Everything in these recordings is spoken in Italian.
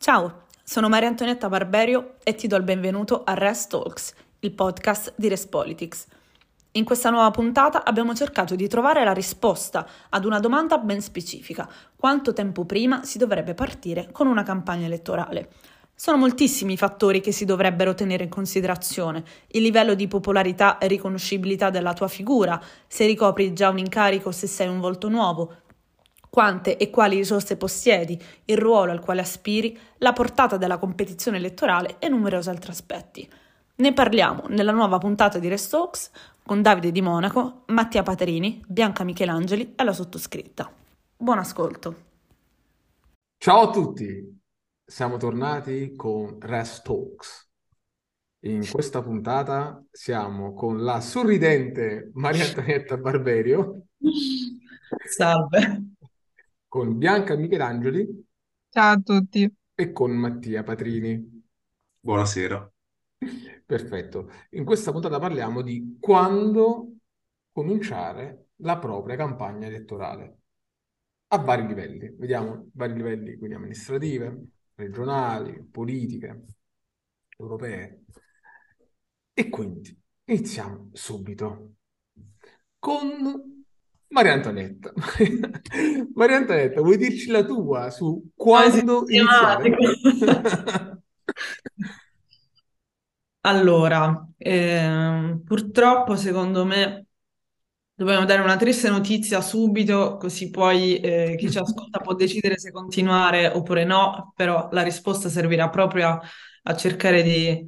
Ciao, sono Maria Antonietta Barberio e ti do il benvenuto a Rest Talks, il podcast di Res Politics. In questa nuova puntata abbiamo cercato di trovare la risposta ad una domanda ben specifica: quanto tempo prima si dovrebbe partire con una campagna elettorale? Sono moltissimi i fattori che si dovrebbero tenere in considerazione, il livello di popolarità e riconoscibilità della tua figura, se ricopri già un incarico o se sei un volto nuovo, quante e quali risorse possiedi, il ruolo al quale aspiri, la portata della competizione elettorale e numerosi altri aspetti. Ne parliamo nella nuova puntata di Restokes con Davide Di Monaco, Mattia Paterini, Bianca Michelangeli e la sottoscritta. Buon ascolto. Ciao a tutti, siamo tornati con Rest Talks. In questa puntata siamo con la sorridente Maria Antonietta Barberio. Salve. Con Bianca Michelangeli. Ciao a tutti. E con Mattia Patrini. Buonasera. Perfetto. In questa puntata parliamo di quando cominciare la propria campagna elettorale a vari livelli. Vediamo vari livelli, quindi amministrative, regionali, politiche, europee. E quindi iniziamo subito con Maria Antonietta. Maria Antonietta, vuoi dirci la tua su quando iniziare? allora, eh, purtroppo secondo me Dobbiamo dare una triste notizia subito, così poi eh, chi ci ascolta può decidere se continuare oppure no, però la risposta servirà proprio a, a cercare di,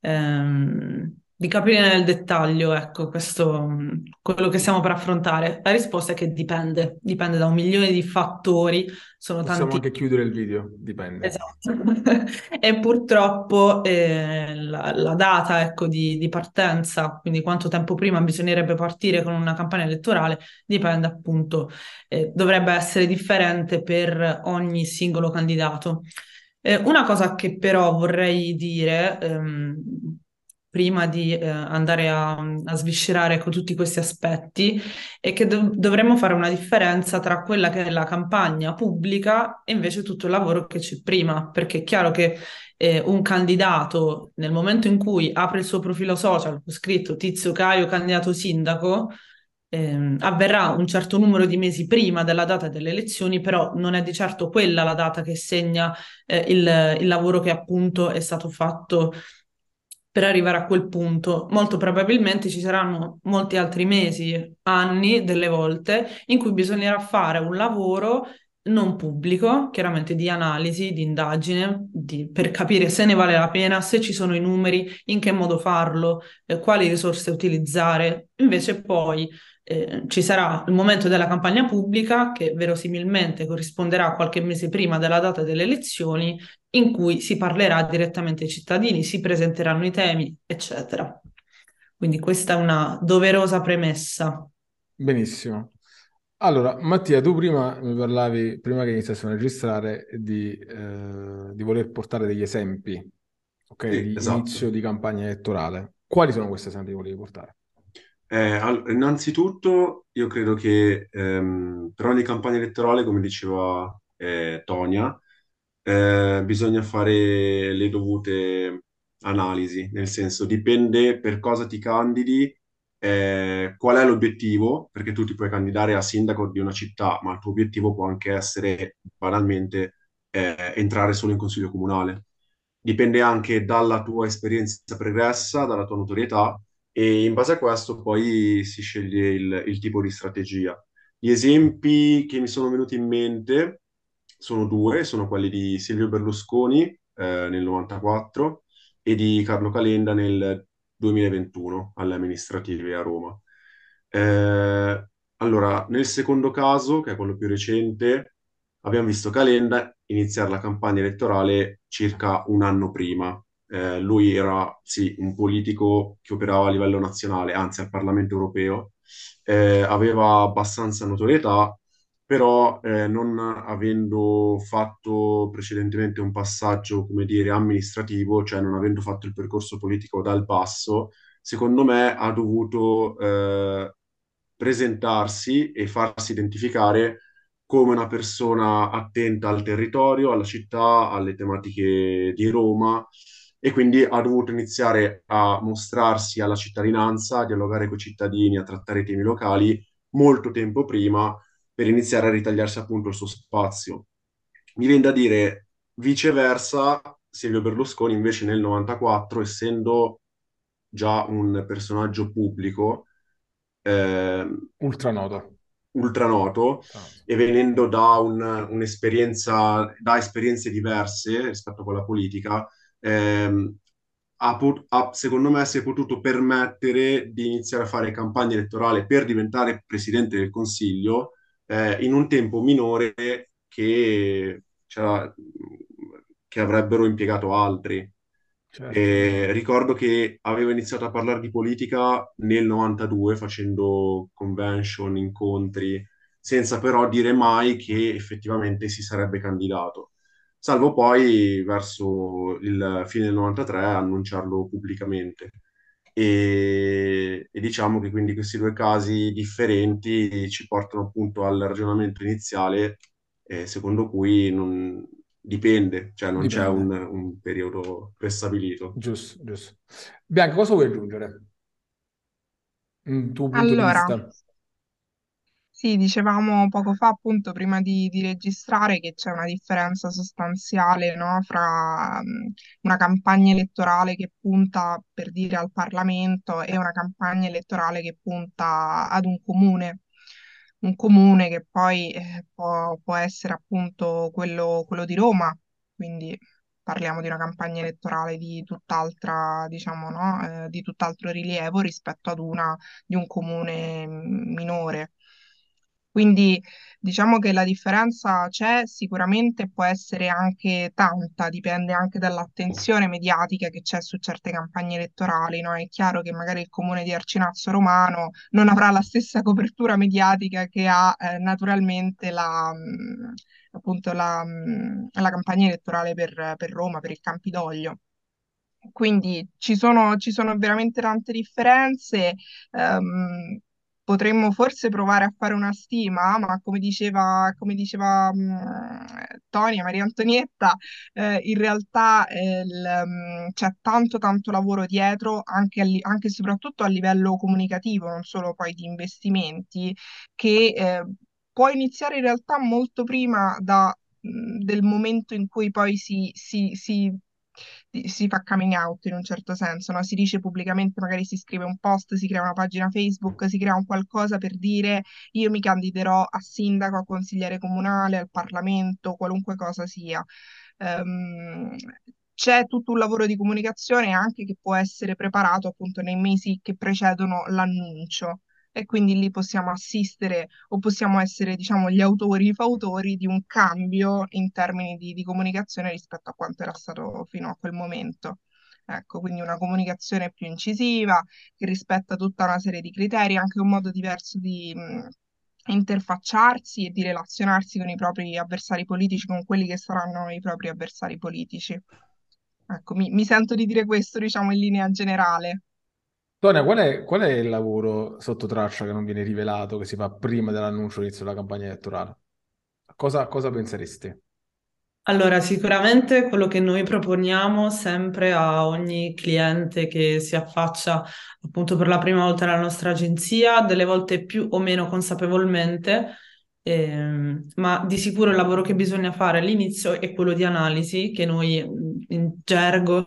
ehm, di capire nel dettaglio, ecco, questo, quello che stiamo per affrontare. La risposta è che dipende, dipende da un milione di fattori, sono Possiamo tanti... anche chiudere il video, dipende. Esatto. e purtroppo eh, la, la, data, ecco, di, di, partenza, quindi quanto tempo prima bisognerebbe partire con una campagna elettorale, dipende appunto, eh, dovrebbe essere differente per ogni singolo candidato. Eh, una cosa che però vorrei dire, ehm, prima di eh, andare a, a sviscerare con tutti questi aspetti è che dov- dovremmo fare una differenza tra quella che è la campagna pubblica e invece tutto il lavoro che c'è prima, perché è chiaro che eh, un candidato nel momento in cui apre il suo profilo social, scritto Tizio Caio candidato sindaco, ehm, avverrà un certo numero di mesi prima della data delle elezioni, però non è di certo quella la data che segna eh, il, il lavoro che appunto è stato fatto per arrivare a quel punto. Molto probabilmente ci saranno molti altri mesi, anni, delle volte, in cui bisognerà fare un lavoro non pubblico, chiaramente di analisi, di indagine, di, per capire se ne vale la pena, se ci sono i numeri, in che modo farlo, eh, quali risorse utilizzare. Invece poi eh, ci sarà il momento della campagna pubblica che verosimilmente corrisponderà qualche mese prima della data delle elezioni in cui si parlerà direttamente ai cittadini, si presenteranno i temi, eccetera. Quindi questa è una doverosa premessa. Benissimo. Allora, Mattia, tu prima mi parlavi, prima che iniziassimo a registrare, di, eh, di voler portare degli esempi, ok, Sì, di esatto. inizio di campagna elettorale. Quali sono questi esempi che volevi portare? Eh, innanzitutto, io credo che ehm, per ogni campagna elettorale, come diceva eh, Tonia, eh, bisogna fare le dovute analisi, nel senso dipende per cosa ti candidi, eh, qual è l'obiettivo, perché tu ti puoi candidare a sindaco di una città, ma il tuo obiettivo può anche essere banalmente eh, entrare solo in consiglio comunale. Dipende anche dalla tua esperienza pregressa, dalla tua notorietà e in base a questo poi si sceglie il, il tipo di strategia. Gli esempi che mi sono venuti in mente sono due, sono quelli di Silvio Berlusconi eh, nel 94 e di Carlo Calenda nel 2021 alle amministrative a Roma. Eh, allora, nel secondo caso, che è quello più recente, abbiamo visto Calenda iniziare la campagna elettorale circa un anno prima. Eh, lui era, sì, un politico che operava a livello nazionale, anzi al Parlamento europeo, eh, aveva abbastanza notorietà, però eh, non avendo fatto precedentemente un passaggio, come dire, amministrativo, cioè non avendo fatto il percorso politico dal basso, secondo me ha dovuto eh, presentarsi e farsi identificare come una persona attenta al territorio, alla città, alle tematiche di Roma e quindi ha dovuto iniziare a mostrarsi alla cittadinanza, a dialogare con i cittadini, a trattare i temi locali molto tempo prima per iniziare a ritagliarsi appunto il suo spazio. Mi viene da dire viceversa, Silvio Berlusconi invece nel 94, essendo già un personaggio pubblico, eh, Ultra noto. ultra noto Ah, e venendo da un- un'esperienza, da esperienze diverse rispetto a quella politica, ehm, ha pot- ha, secondo me si è potuto permettere di iniziare a fare campagna elettorale per diventare Presidente del Consiglio eh, in un tempo minore che, c'era- che avrebbero impiegato altri. certo. E ricordo che avevo iniziato a parlare di politica nel 92 facendo convention, incontri, senza però dire mai che effettivamente si sarebbe candidato. Salvo poi verso il fine del 93 annunciarlo pubblicamente. E, e diciamo che quindi questi due casi differenti ci portano appunto al ragionamento iniziale, eh, secondo cui non, dipende, cioè non c'è un, Dipende. un periodo prestabilito. Giusto, giusto. Bianca, cosa vuoi aggiungere? Allora? Sì, dicevamo poco fa, appunto, prima di, di registrare, che c'è una differenza sostanziale, no, fra mm, una campagna elettorale che punta, per dire, al Parlamento e una campagna elettorale che punta ad un comune. Un comune che poi eh, può, può essere appunto quello, quello di Roma, quindi parliamo di una campagna elettorale di tutt'altra, diciamo, no, eh, di tutt'altro rilievo rispetto ad una di un comune mm, minore. Quindi diciamo che la differenza c'è, sicuramente può essere anche tanta, dipende anche dall'attenzione mediatica che c'è su certe campagne elettorali, no? È chiaro che magari il comune di Arcinazzo Romano non avrà la stessa copertura mediatica che ha eh, naturalmente la, mh, appunto la, mh, la campagna elettorale per, per Roma, per il Campidoglio. Quindi ci sono, ci sono veramente tante differenze. ehm, potremmo forse provare a fare una stima, ma come diceva, come diceva mh, Tonia, Maria Antonietta, eh, in realtà eh, il, mh, c'è tanto tanto lavoro dietro, anche, a anche e soprattutto a livello comunicativo, non solo poi di investimenti, che eh, può iniziare in realtà molto prima da mh, del momento in cui poi si, si, si si fa coming out in un certo senso, no? Si dice pubblicamente, magari si scrive un post, si crea una pagina Facebook, si crea un qualcosa per dire io mi candiderò a sindaco, a consigliere comunale, al Parlamento, qualunque cosa sia. Ehm, c'è tutto un lavoro di comunicazione anche che può essere preparato appunto nei mesi che precedono l'annuncio e quindi lì possiamo assistere o possiamo essere, diciamo, gli autori, i fautori di un cambio in termini di, di comunicazione rispetto a quanto era stato fino a quel momento. Ecco, quindi una comunicazione più incisiva, che rispetta tutta una serie di criteri, anche un modo diverso di mh, interfacciarsi e di relazionarsi con i propri avversari politici, con quelli che saranno i propri avversari politici. Ecco, mi, mi sento di dire questo, diciamo, in linea generale. Tonia, qual è, qual è il lavoro sotto traccia che non viene rivelato, che si fa prima dell'annuncio inizio della campagna elettorale? Cosa, cosa penseresti? Allora, sicuramente quello che noi proponiamo sempre a ogni cliente che si affaccia appunto per la prima volta alla nostra agenzia, delle volte più o meno consapevolmente, ehm, ma di sicuro il lavoro che bisogna fare all'inizio è quello di analisi, che noi mm, in gergo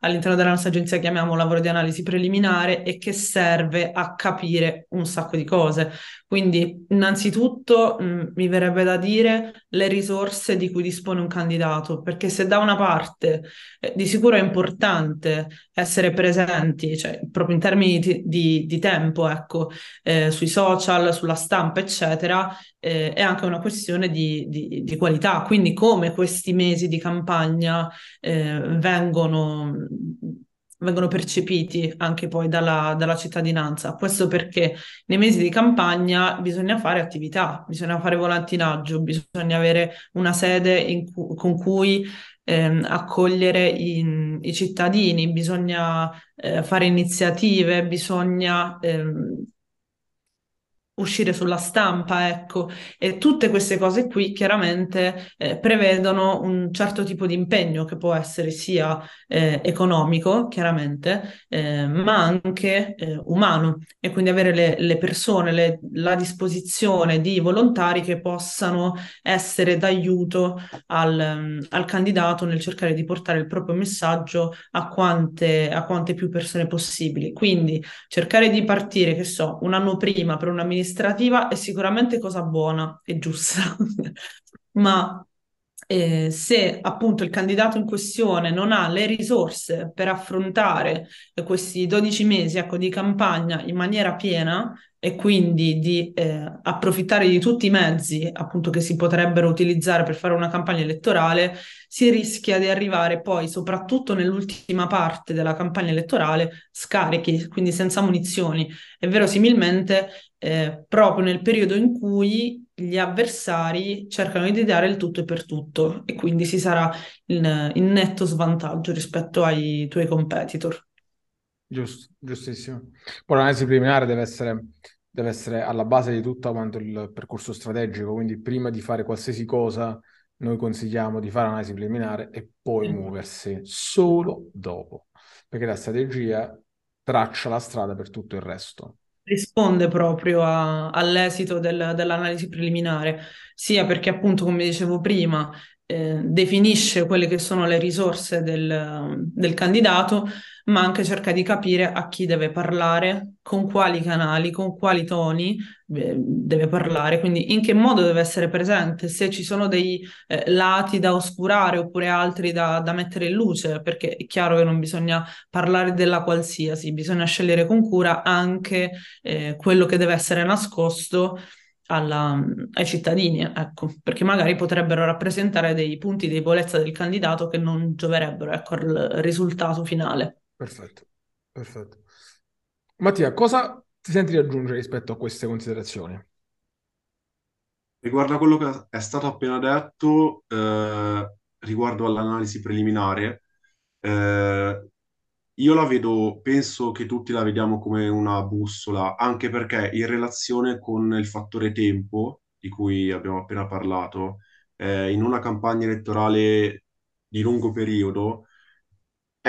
all'interno della nostra agenzia chiamiamo lavoro di analisi preliminare e che serve a capire un sacco di cose. Quindi, innanzitutto, mh, mi verrebbe da dire le risorse di cui dispone un candidato, perché se da una parte eh, di sicuro è importante essere presenti, cioè proprio in termini di, di- di tempo, ecco, eh, sui social, sulla stampa, eccetera, eh, è anche una questione di, di- qualità. Quindi, come questi mesi di campagna eh, vengono vengono percepiti anche poi dalla, dalla cittadinanza. Questo perché nei mesi di campagna bisogna fare attività, bisogna fare volantinaggio, bisogna avere una sede cu- con cui ehm, accogliere i, i cittadini, bisogna eh, fare iniziative, bisogna ehm, uscire sulla stampa, ecco, e tutte queste cose qui chiaramente eh, prevedono un certo tipo di impegno che può essere sia eh, economico, chiaramente, eh, ma anche eh, umano e quindi avere le, le persone, le, la disposizione di volontari che possano essere d'aiuto al, al, candidato nel cercare di portare il proprio messaggio a quante, a quante più persone possibili. Quindi cercare di partire, che so, un anno prima per un'amministrazione amministrativa è sicuramente cosa buona e giusta, ma eh, se appunto il candidato in questione non ha le risorse per affrontare questi 12 mesi ecco, di campagna in maniera piena e quindi di eh, approfittare di tutti i mezzi appunto che si potrebbero utilizzare per fare una campagna elettorale, si rischia di arrivare poi, soprattutto nell'ultima parte della campagna elettorale, scarichi, quindi senza munizioni. E verosimilmente eh, proprio nel periodo in cui gli avversari cercano di dare il tutto e per tutto e quindi si sarà in, in netto svantaggio rispetto ai tuoi competitor. Giusto, giustissimo. Poi l'analisi preliminare deve essere, deve essere alla base di tutto quanto il percorso strategico, quindi prima di fare qualsiasi cosa noi consigliamo di fare l'analisi preliminare e poi muoversi solo dopo, perché la strategia traccia la strada per tutto il resto risponde proprio a, all'esito del, dell'analisi preliminare, sia perché appunto, come dicevo prima, eh, definisce quelle che sono le risorse del, del, candidato, ma anche cerca di capire a chi deve parlare, con quali canali, con quali toni eh, deve parlare, quindi in che modo deve essere presente, se ci sono dei eh, lati da oscurare oppure altri da, da, mettere in luce, perché è chiaro che non bisogna parlare della qualsiasi, bisogna scegliere con cura anche eh, quello che deve essere nascosto alla, ai cittadini, ecco, perché magari potrebbero rappresentare dei punti di debolezza del candidato che non gioverebbero, ecco, al risultato finale. Perfetto, perfetto. Mattia, cosa ti senti di aggiungere rispetto a queste considerazioni? Riguardo a quello che è stato appena detto, eh, riguardo all'analisi preliminare, eh, io la vedo, penso che tutti la vediamo come una bussola, anche perché in relazione con il fattore tempo, di cui abbiamo appena parlato, eh, in una campagna elettorale di lungo periodo,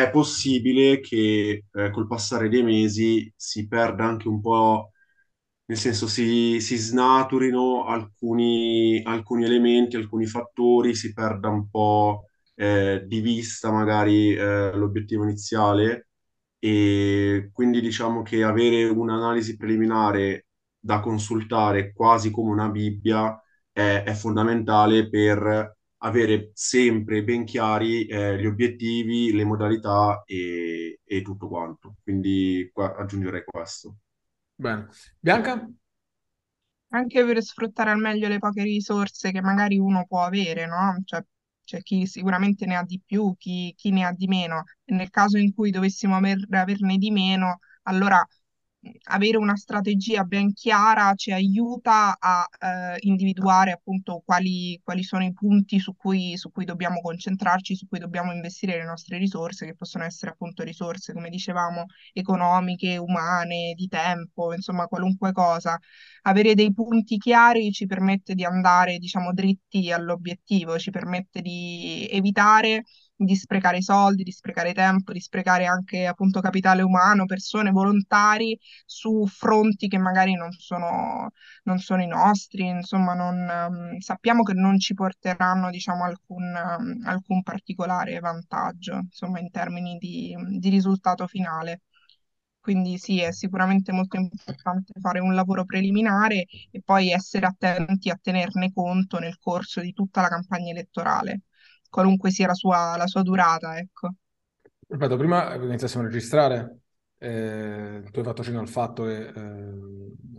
è possibile che eh, col passare dei mesi si perda anche un po', nel senso si, si snaturino alcuni, alcuni elementi, alcuni fattori, si perda un po' eh, di vista magari eh, l'obiettivo iniziale. E quindi diciamo che avere un'analisi preliminare da consultare quasi come una Bibbia è, è fondamentale per avere sempre ben chiari eh, gli obiettivi, le modalità e, e tutto quanto. Quindi qua aggiungerei questo. Bene. Bianca? Anche per sfruttare al meglio le poche risorse che magari uno può avere, no? Cioè c'è chi sicuramente ne ha di più, chi, chi ne ha di meno. E nel caso in cui dovessimo aver, averne di meno, allora avere una strategia ben chiara ci aiuta a eh, individuare appunto quali, quali, sono i punti su cui, su cui dobbiamo concentrarci, su cui dobbiamo investire le nostre risorse, che possono essere appunto risorse, come dicevamo, economiche, umane, di tempo, insomma qualunque cosa. Avere dei punti chiari ci permette di andare, diciamo, dritti all'obiettivo, ci permette di evitare di sprecare soldi, di sprecare tempo, di sprecare anche appunto capitale umano, persone, volontari su fronti che magari non sono, non sono i nostri, insomma non, um, sappiamo che non ci porteranno diciamo alcun, um, alcun particolare vantaggio insomma in termini di, di risultato finale. Quindi sì, è sicuramente molto importante fare un lavoro preliminare e poi essere attenti a tenerne conto nel corso di tutta la campagna elettorale qualunque sia la sua, la sua durata, ecco. Ripeto, prima iniziassimo a registrare, eh, tu hai fatto cenno al fatto che eh,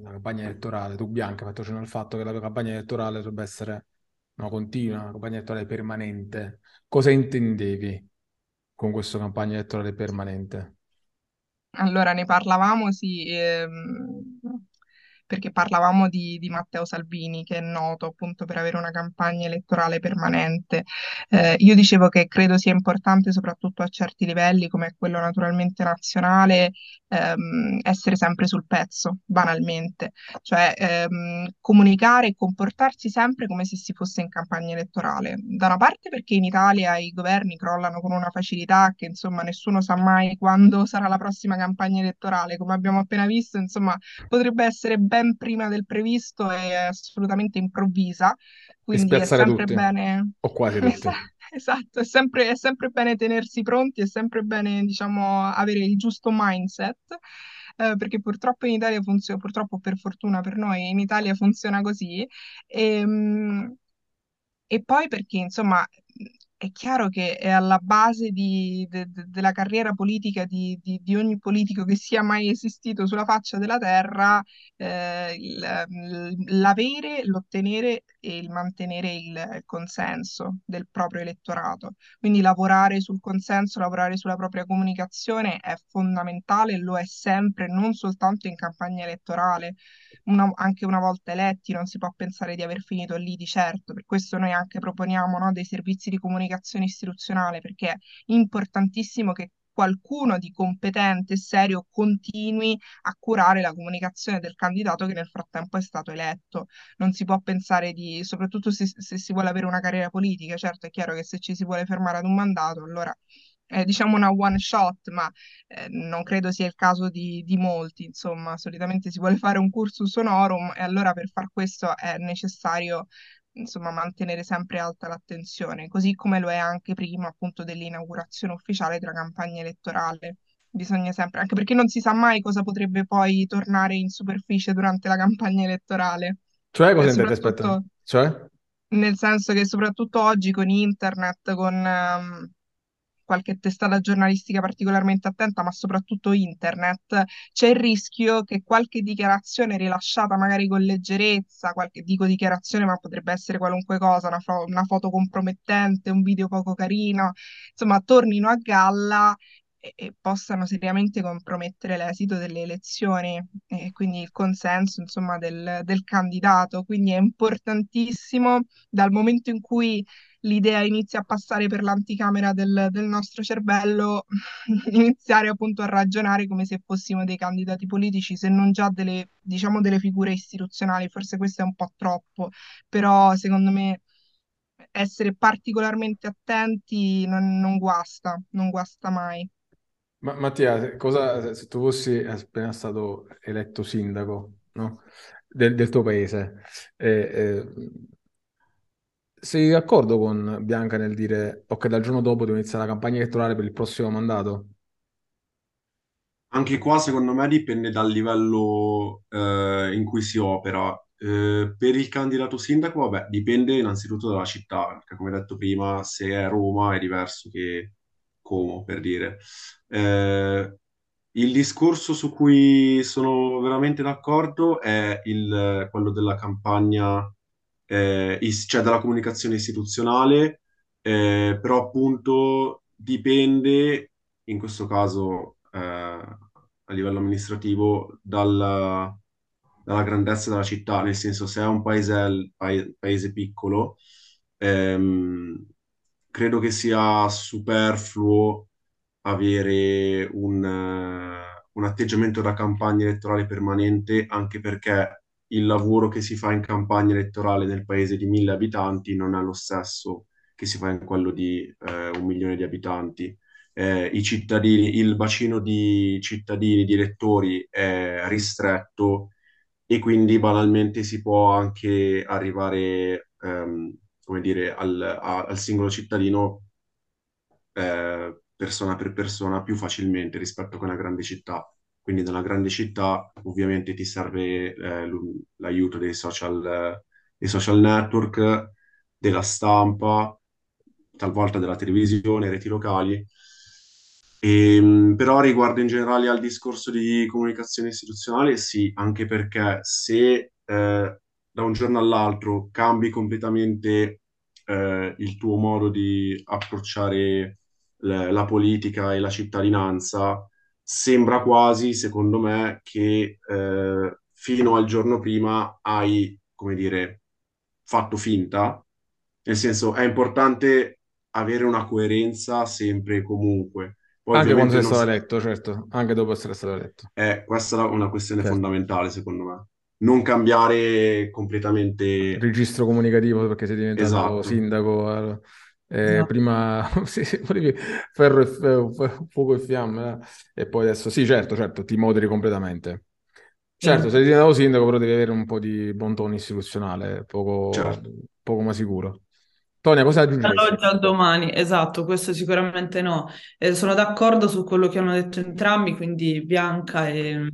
la campagna elettorale, tu Bianca hai fatto cenno al fatto che la campagna elettorale dovrebbe essere una continua, una campagna elettorale permanente. Cosa intendevi con questa campagna elettorale permanente? Allora, ne parlavamo, sì. Ehm perché parlavamo di, di Matteo Salvini, che è noto appunto per avere una campagna elettorale permanente. Eh, io dicevo che credo sia importante, soprattutto a certi livelli, come quello naturalmente nazionale, ehm, essere sempre sul pezzo, banalmente, cioè ehm, comunicare e comportarsi sempre come se si fosse in campagna elettorale. Da una parte perché in Italia i governi crollano con una facilità che insomma nessuno sa mai quando sarà la prossima campagna elettorale, come abbiamo appena visto, insomma potrebbe essere ben prima del previsto e assolutamente improvvisa, quindi è sempre tutti, bene. o quasi tutti. Esatto, è sempre, è sempre bene tenersi pronti, è sempre bene, diciamo, avere il giusto mindset, eh, perché purtroppo in Italia funziona, purtroppo per fortuna per noi, in Italia funziona così. E, mm, e poi perché, insomma, è chiaro che è alla base di- de- de- della carriera politica di, di- di ogni politico che sia mai esistito sulla faccia della terra, eh, l'avere, l'ottenere e il mantenere il consenso del proprio elettorato. Quindi lavorare sul consenso, lavorare sulla propria comunicazione è fondamentale, lo è sempre, non soltanto in campagna elettorale una- anche una volta eletti non si può pensare di aver finito lì di certo, per questo noi anche proponiamo, no, dei servizi di comunicazione istituzionale, perché è importantissimo che qualcuno di competente e serio continui a curare la comunicazione del candidato che nel frattempo è stato eletto. Non si può pensare di, soprattutto se, se si vuole avere una carriera politica, certo è chiaro che se ci si vuole fermare ad un mandato, allora è diciamo una one shot, ma eh, non credo sia il caso di, di molti, insomma, solitamente si vuole fare un cursus honorum e allora per far questo è necessario, insomma, mantenere sempre alta l'attenzione, così come lo è anche prima, appunto, dell'inaugurazione ufficiale della campagna elettorale. Bisogna sempre, anche perché non si sa mai cosa potrebbe poi tornare in superficie durante la campagna elettorale. Cioè, cosa intendi? Aspetta, cioè? nel senso che soprattutto oggi con internet, con ehm, qualche testata giornalistica particolarmente attenta, ma soprattutto internet, c'è il rischio che qualche dichiarazione rilasciata magari con leggerezza, qualche, dico dichiarazione, ma potrebbe essere qualunque cosa, una, fo- una foto compromettente, un video poco carino, insomma, tornino a galla e, e possano seriamente compromettere l'esito delle elezioni e quindi il consenso, insomma, del, del candidato. Quindi è importantissimo dal momento in cui l'idea inizia a passare per l'anticamera del, del nostro cervello, iniziare appunto a ragionare come se fossimo dei candidati politici, se non già delle, diciamo, delle figure istituzionali. Forse questo è un po' troppo, però secondo me essere particolarmente attenti non, non guasta, non guasta mai. Ma, Mattia, cosa, se tu fossi appena stato eletto sindaco, no? del, del tuo paese, eh, eh, sei d'accordo con Bianca nel dire ok, dal giorno dopo devo iniziare la campagna elettorale per il prossimo mandato? Anche qua, secondo me, dipende dal livello eh, in cui si opera. Eh, per il candidato sindaco, vabbè, dipende innanzitutto dalla città, perché come detto prima, se è Roma è diverso che Como, per dire. Eh, il discorso su cui sono veramente d'accordo è il- quello della campagna, eh, is- cioè della comunicazione istituzionale, eh, però appunto dipende, in questo caso eh, a livello amministrativo, dalla, dalla grandezza della città, nel senso se è un paese, paese piccolo, ehm, credo che sia superfluo avere un, un atteggiamento da campagna elettorale permanente, anche perché il lavoro che si fa in campagna elettorale nel paese di mille abitanti non è lo stesso che si fa in quello di eh, un milione di abitanti. Eh, il bacino di cittadini, di elettori è ristretto e quindi banalmente si può anche arrivare, ehm, come dire, al, a- al singolo cittadino eh, persona per persona più facilmente rispetto che una grande città. Quindi nella grande città ovviamente ti serve eh, l'aiuto dei social, dei social network, della stampa, talvolta della televisione, reti locali. Ehm, però riguardo in generale al discorso di comunicazione istituzionale, sì, anche perché se eh, da un giorno all'altro cambi completamente eh, il tuo modo di approcciare la politica e la cittadinanza, sembra quasi, secondo me, che eh, fino al giorno prima hai, come dire, fatto finta. Nel senso, è importante avere una coerenza sempre e comunque. Poi, Anche quando sei stato si- eletto, certo, anche dopo essere stato eletto. eh, questa è una questione Certo. fondamentale, secondo me. Non cambiare completamente. registro comunicativo perché sei diventato Esatto. sindaco. Eh, eh, Esatto. prima sì, ferro e fe- fuoco e fiamme, eh, e poi adesso sì, certo, certo, ti moderi completamente. Certo, Sì. sei diventato sindaco, però devi avere un po' di buon tono istituzionale, poco, Certo. poco ma sicuro. Tonia, cosa aggiungeresti? Dall'oggi al domani, esatto, questo sicuramente no. Eh, sono d'accordo su quello che hanno detto entrambi, quindi Bianca e,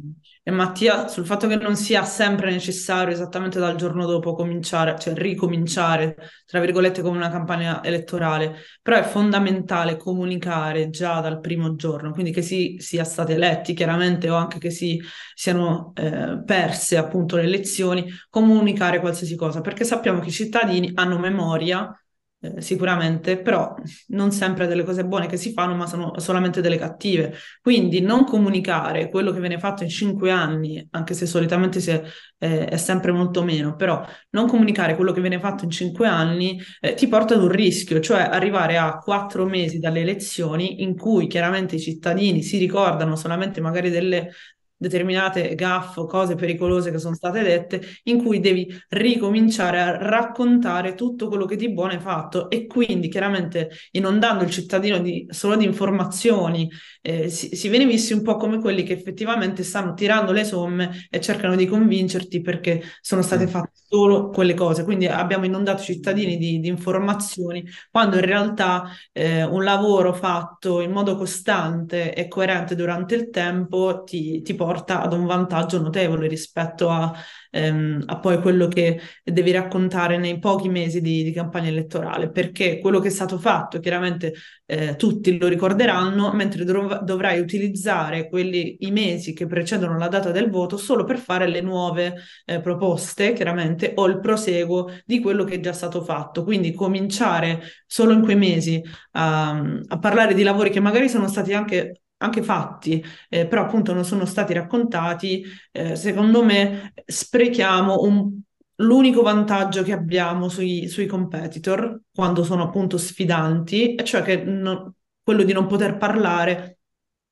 e Mattia, sul fatto che non sia sempre necessario esattamente dal giorno dopo cominciare, cioè ricominciare, tra virgolette, come una campagna elettorale, però è fondamentale comunicare già dal primo giorno, quindi che si sia stati eletti chiaramente o anche che si siano eh, perse appunto le elezioni, comunicare qualsiasi cosa, perché sappiamo che i cittadini hanno memoria eh, sicuramente, però non sempre delle cose buone che si fanno, ma sono solamente delle cattive. Quindi non comunicare quello che viene fatto in cinque anni, anche se solitamente si è, eh, è sempre molto meno, però non comunicare quello che viene fatto in cinque anni eh, ti porta ad un rischio, cioè arrivare a quattro mesi dalle elezioni in cui chiaramente i cittadini si ricordano solamente magari delle determinate gaffe o cose pericolose che sono state dette, in cui devi ricominciare a raccontare tutto quello che di buono hai fatto e quindi chiaramente inondando il cittadino di, solo di informazioni eh, si, si viene visti un po' come quelli che effettivamente stanno tirando le somme e cercano di convincerti perché sono state fatte solo quelle cose. Quindi abbiamo inondato i cittadini di, di informazioni quando in realtà eh, un lavoro fatto in modo costante e coerente durante il tempo ti, ti porta ad un vantaggio notevole rispetto a, ehm, a poi quello che devi raccontare nei pochi mesi di, di campagna elettorale, perché quello che è stato fatto chiaramente eh, tutti lo ricorderanno, mentre dov- dovrai utilizzare quelli, i mesi che precedono la data del voto solo per fare le nuove eh, proposte, chiaramente, o il proseguo di quello che è già stato fatto. Quindi cominciare solo in quei mesi a, a parlare di lavori che magari sono stati anche anche fatti, eh, però appunto non sono stati raccontati, eh, secondo me sprechiamo un- l'unico vantaggio che abbiamo sui, sui competitor quando sono appunto sfidanti, e cioè che non- quello di non poter parlare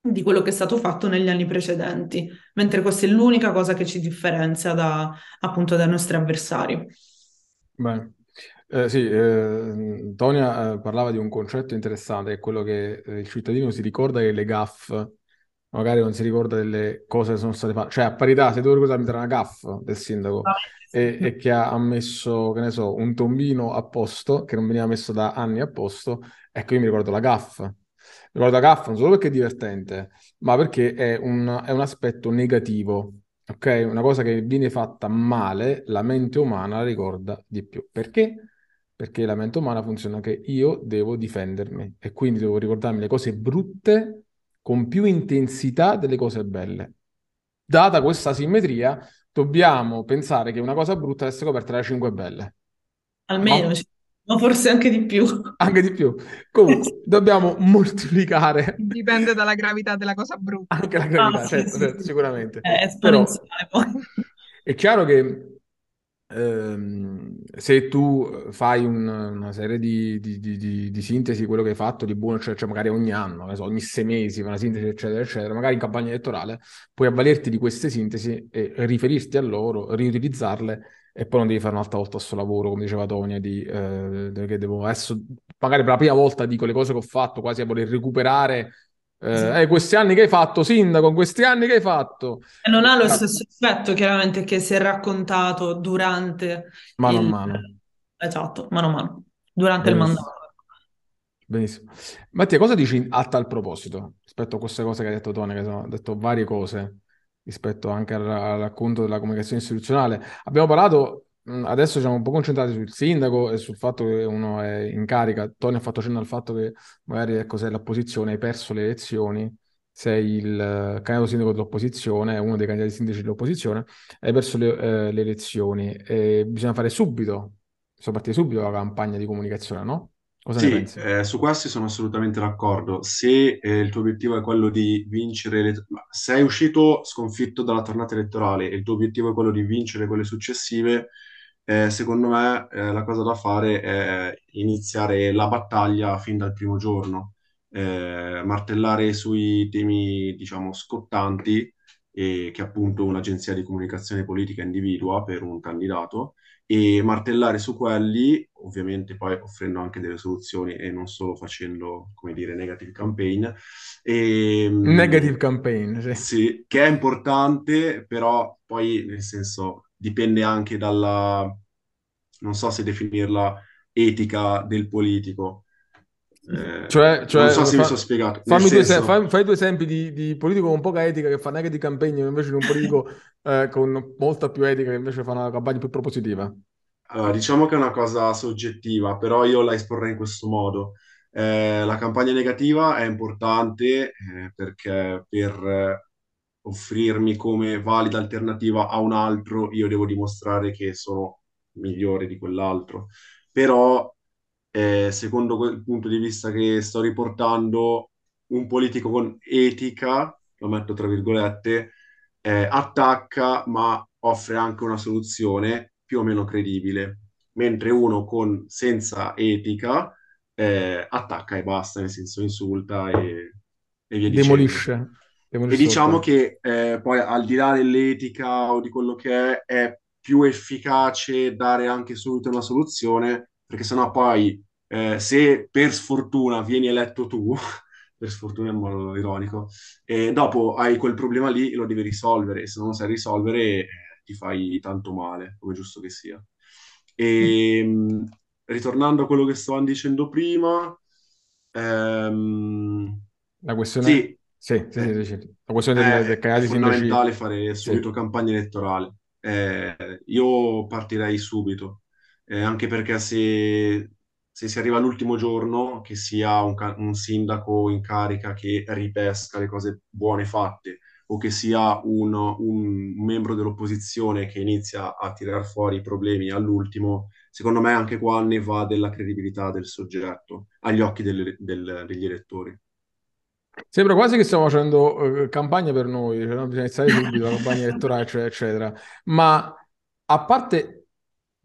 di quello che è stato fatto negli anni precedenti, mentre questa è l'unica cosa che ci differenzia da, appunto dai nostri avversari. Bene. Eh, sì, eh, Tonia eh, parlava di un concetto interessante, che è quello che eh, il cittadino si ricorda delle gaffe, magari non si ricorda delle cose che sono state fatte. Cioè, a parità, se devo ricordarmi tra una gaffa del sindaco e, e che ha, messo, che ne so, un tombino a posto, che non veniva messo da anni a posto, ecco, io mi ricordo la gaffa. Mi ricordo la gaffa non solo perché è divertente, ma perché è un, è un aspetto negativo. Ok? Una cosa che viene fatta male, la mente umana la ricorda di più. Perché? Perché la mente umana funziona che io devo difendermi e quindi devo ricordarmi le cose brutte con più intensità delle cose belle. Data questa simmetria, dobbiamo pensare che una cosa brutta deve essere coperta da cinque belle. Almeno, No? ci- ma forse anche di più. Anche di più. Comunque, dobbiamo moltiplicare Dipende dalla gravità della cosa brutta. anche la Ah, gravità, sì, certo, sì, certo, sì. sicuramente. È Però esponenziale poi. è chiaro che ehm, se tu fai un- una serie di, di- di- di- sintesi di quello che hai fatto di buono, cioè, cioè magari ogni anno, so, ogni sei mesi, una sintesi, eccetera, eccetera, magari in campagna elettorale puoi avvalerti di queste sintesi e riferirti a loro, riutilizzarle e poi non devi fare un'altra volta questo lavoro, come diceva Tonia, di, eh, che devo adesso, magari per la prima volta dico le cose che ho fatto, quasi a voler recuperare. Eh, eh, questi anni che hai fatto, sindaco, questi anni che hai fatto. E non ha lo Chiaro. stesso effetto, chiaramente, che si è raccontato durante Mano a il... mano. Esatto, mano a mano, durante il Benissimo. mandato. Benissimo. Mattia, cosa dici a tal proposito rispetto a queste cose che hai detto Tony, che sono, detto varie cose rispetto anche al, al racconto della comunicazione istituzionale. Abbiamo parlato, adesso siamo un po' concentrati sul sindaco e sul fatto che uno è in carica. Tony ha fatto cenno al fatto che magari ecco, sei l'opposizione, hai perso le elezioni, sei il eh, candidato sindaco dell'opposizione, uno dei candidati sindaci dell'opposizione, hai perso le, eh, le elezioni e bisogna fare subito, bisogna partire subito la campagna di comunicazione, no? Cosa ne Sì, pensi? eh, su questo sono assolutamente d'accordo. Se eh, il tuo obiettivo è quello di vincere, le... sei uscito sconfitto dalla tornata elettorale e il tuo obiettivo è quello di vincere quelle successive, eh, secondo me eh, la cosa da fare è iniziare la battaglia fin dal primo giorno, eh, martellare sui temi, diciamo, scottanti e che appunto un'agenzia di comunicazione politica individua per un candidato e martellare su quelli, ovviamente poi offrendo anche delle soluzioni e non solo facendo, come dire, negative campaign. E, Negative campaign, sì. sì, che è importante, però poi nel senso dipende anche dalla, non so se definirla etica del politico. Eh, Cioè, cioè, non so se mi fa- sono spiegato. Fammi due, se- senso, fai, fai due esempi di, di politico con poca etica che fa negative campaign invece di un politico eh, con molta più etica che invece fa una campagna più propositiva. Allora, diciamo che è una cosa soggettiva, però io la esporrei in questo modo. Eh, la campagna negativa è importante eh, perché per offrirmi come valida alternativa a un altro, io devo dimostrare che sono migliore di quell'altro. Però, eh, secondo quel punto di vista che sto riportando, un politico con etica, lo metto tra virgolette, eh, attacca ma offre anche una soluzione più o meno credibile, mentre uno con, senza etica eh, attacca e basta, nel senso insulta e, e via dicendo. Demolisce. E diciamo che eh, poi al di là dell'etica o di quello che è, è più efficace dare anche subito una soluzione, perché sennò poi eh, se per sfortuna vieni eletto tu, per sfortuna in modo ironico, e dopo hai quel problema lì e lo devi risolvere, e se non lo sai risolvere eh, ti fai tanto male, come giusto che sia. E mh, ritornando a quello che stavamo dicendo prima, ehm, La questione... sì, Sì, sì, eh, sì, sì, sì. La questione del, del è, è candidato sindaci... fondamentale fare Sì. subito campagna elettorale. Eh, io partirei subito, eh, anche perché se, se si arriva all'ultimo giorno, che sia un, un sindaco in carica che ripesca le cose buone fatte, o che sia un, un membro dell'opposizione che inizia a tirar fuori i problemi all'ultimo, secondo me anche qua ne va della credibilità del soggetto agli occhi delle- del- degli elettori. Sembra quasi che stiamo facendo eh, campagna per noi, cioè, no? Bisogna iniziare subito la campagna elettorale, eccetera, eccetera. Ma a parte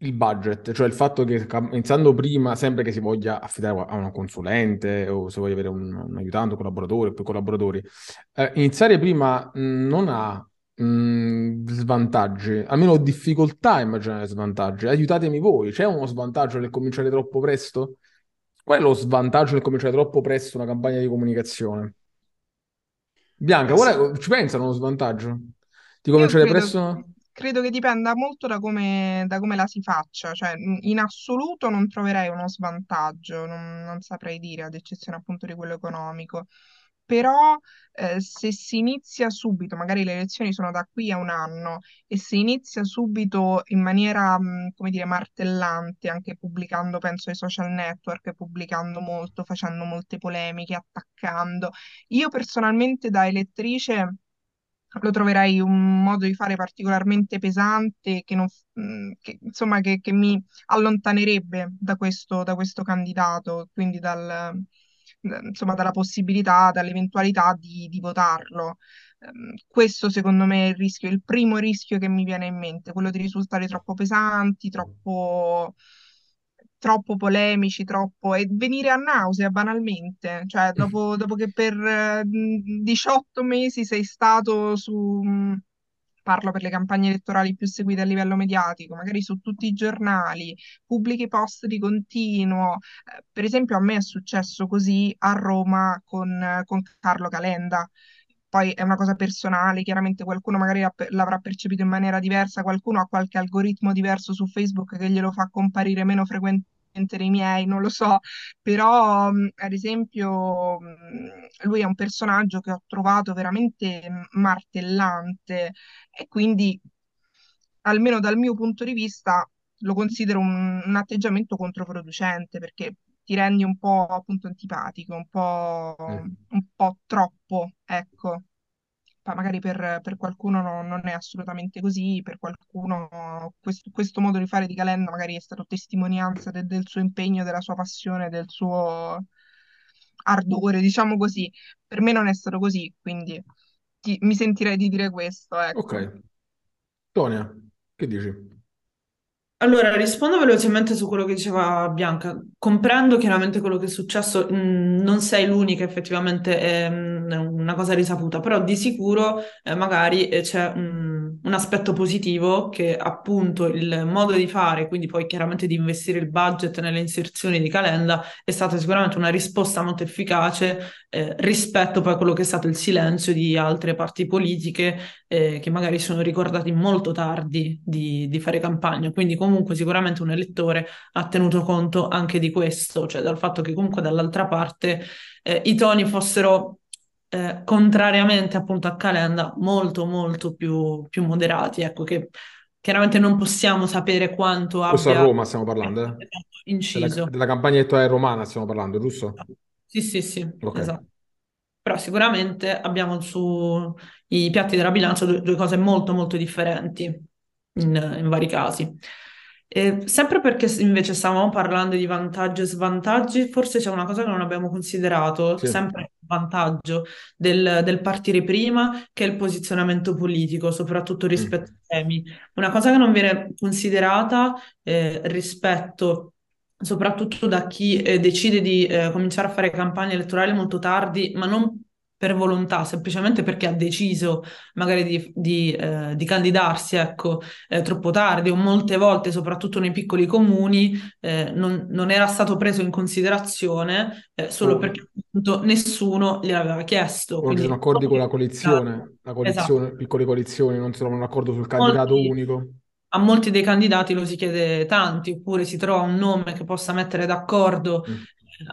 il budget, cioè il fatto che iniziando prima, sempre che si voglia affidare a un consulente o se voglia avere un, un aiutante, un collaboratore, più collaboratori, eh, iniziare prima mh, non ha mh, svantaggi, almeno difficoltà a immaginare svantaggi. Aiutatemi voi, c'è uno svantaggio nel cominciare troppo presto? Qual è lo svantaggio nel cominciare troppo presto una campagna di comunicazione? Bianca, qual è- ci pensano uno svantaggio? Di cominciare credo, presto? credo che dipenda molto da come, da come la si faccia, cioè in in assoluto non troverei uno svantaggio, non, non saprei dire, ad eccezione appunto di quello economico. Però eh, se si inizia subito, magari le elezioni sono da qui a un anno, e si inizia subito in maniera, mh, come dire, martellante, anche pubblicando, penso, ai social network, pubblicando molto, facendo molte polemiche, attaccando. Io personalmente da elettrice lo troverei un modo di fare particolarmente pesante che, non, mh, che, insomma, che, che mi allontanerebbe da questo, da questo candidato, quindi dal, da- insomma, dalla possibilità, dall'eventualità di, di votarlo. Ehm, Questo secondo me è il rischio, il primo rischio che mi viene in mente, quello di risultare troppo pesanti, troppo, troppo polemici, troppo... e venire a nausea banalmente, cioè dopo, dopo che per eh, 18 mesi sei stato su... Parlo per le campagne elettorali più seguite a livello mediatico, magari su tutti i giornali, pubblichi post di continuo. Eh, Per esempio, a me è successo così a Roma con, con Carlo Calenda. Poi è una cosa personale, chiaramente qualcuno magari l'avrà percepito in maniera diversa, qualcuno ha qualche algoritmo diverso su Facebook che glielo fa comparire meno frequentemente dei miei, non lo so, però mh, ad esempio mh, lui è un personaggio che ho trovato veramente mh, martellante e quindi almeno dal mio punto di vista lo considero un, un atteggiamento controproducente perché ti rendi un po' appunto antipatico, un po', Mm. un po' troppo, ecco, magari per, per qualcuno no- non è assolutamente così, per qualcuno questo, questo modo di fare di Calenda magari è stato testimonianza de- del suo impegno, della sua passione, del suo ardore, diciamo così. Per me non è stato così, quindi ti- mi sentirei di dire questo, ecco. Ok. Tonia, che dici? Allora, rispondo velocemente su quello che diceva Bianca. Comprendo chiaramente quello che è successo, mh, non sei l'unica, effettivamente una cosa risaputa, però di sicuro eh, magari eh, c'è mh, un aspetto positivo che appunto il modo di fare, quindi poi chiaramente di investire il budget nelle inserzioni di Calenda, è stata sicuramente una risposta molto efficace eh, rispetto poi a quello che è stato il silenzio di altre parti politiche eh, che magari sono ricordati molto tardi di, di fare campagna. Quindi comunque sicuramente un elettore ha tenuto conto anche di questo, cioè dal fatto che comunque dall'altra parte eh, i toni fossero eh, contrariamente appunto a Calenda molto molto più, più moderati, ecco che chiaramente non possiamo sapere quanto Questo a abbia Roma stiamo parlando, eh? Della, inciso. della campagna elettorale romana stiamo parlando, giusto? Sì, sì, sì, Ok. esatto. Però sicuramente abbiamo sui piatti della bilancia due, due cose molto molto differenti in, in vari casi. E sempre perché invece stavamo parlando di vantaggi e svantaggi, forse c'è una cosa che non abbiamo considerato, Sì. sempre il vantaggio del, del partire prima, che è il posizionamento politico, soprattutto Mm. rispetto ai temi. Una cosa che non viene considerata eh, rispetto soprattutto da chi eh, decide di eh, cominciare a fare campagne elettorali molto tardi, ma non per volontà, semplicemente perché ha deciso magari di, di, eh, di candidarsi, ecco, eh, troppo tardi o molte volte, soprattutto nei piccoli comuni, eh, non, non era stato preso in considerazione eh, solo O, perché appunto nessuno gliel'aveva chiesto. non ci sono Quindi accordi con la esatto, coalizione, la esatto. coalizione, piccole coalizioni, non si trovano d'accordo sul candidato Molti, unico. a molti dei candidati lo si chiede tanti, oppure si trova un nome che possa mettere d'accordo Mm.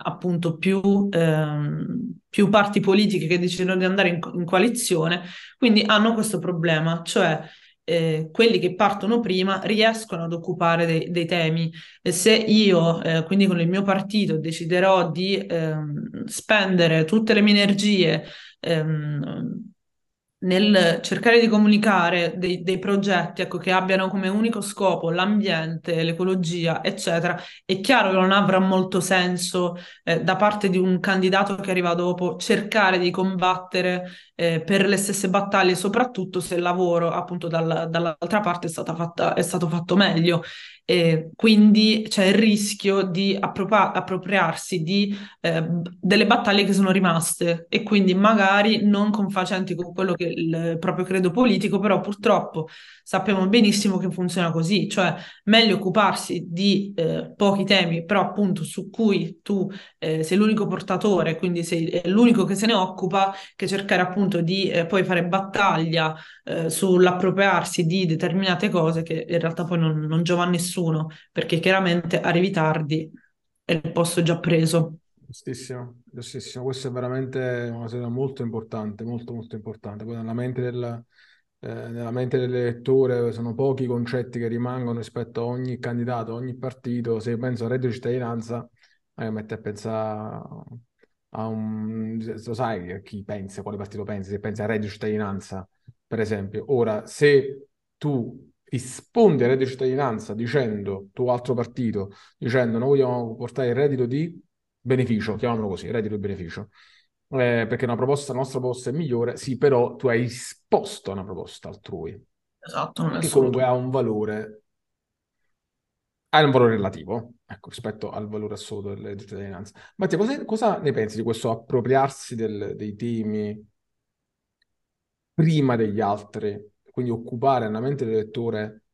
Appunto più, ehm, più parti politiche che decidono di andare in, in coalizione, quindi hanno questo problema, cioè eh, quelli che partono prima riescono ad occupare dei, dei temi. E se io, eh, quindi con il mio partito, deciderò di ehm, spendere tutte le mie energie ehm, nel cercare di comunicare dei, dei progetti, ecco, che abbiano come unico scopo l'ambiente, l'ecologia, eccetera, è chiaro che non avrà molto senso eh, da parte di un candidato che arriva dopo cercare di combattere eh, per le stesse battaglie, soprattutto se il lavoro appunto dal- dall'altra parte è stata fatta- è stato fatto meglio. E quindi c'è il rischio di appropria- appropriarsi di eh, delle battaglie che sono rimaste e quindi magari non confacenti con quello che il proprio credo politico, però purtroppo sappiamo benissimo che funziona così, cioè meglio occuparsi di eh, pochi temi, però appunto su cui tu eh, sei l'unico portatore, quindi sei l'unico che se ne occupa, che cercare appunto di eh, poi fare battaglia eh, sull'appropriarsi di determinate cose che in realtà poi non, non giova a nessuno, perché chiaramente arrivi tardi e il posto è già preso. Giustissimo, giustissimo. Questo è veramente una cosa molto importante, molto molto importante. Poi nella mente del, eh, nella mente dell'elettore sono pochi i concetti che rimangono rispetto a ogni candidato, a ogni partito. Se penso al reddito di cittadinanza, mi mette a pensare a un... Lo sai a chi pensa, a quale partito pensi? Se pensi al reddito di cittadinanza, per esempio. Ora, se tu rispondi al reddito di cittadinanza dicendo, tuo altro partito, dicendo noi vogliamo portare il reddito di beneficio, chiamiamolo così, reddito di beneficio, eh, perché una proposta, la nostra proposta è migliore, sì, però tu hai risposto a una proposta altrui, Esatto, che comunque ha un valore, ha un valore relativo, ecco, rispetto al valore assoluto del reddito di cittadinanza. Mattia, cosa, cosa ne pensi di questo appropriarsi del- dei temi prima degli altri, quindi occupare la mente dell'elettore?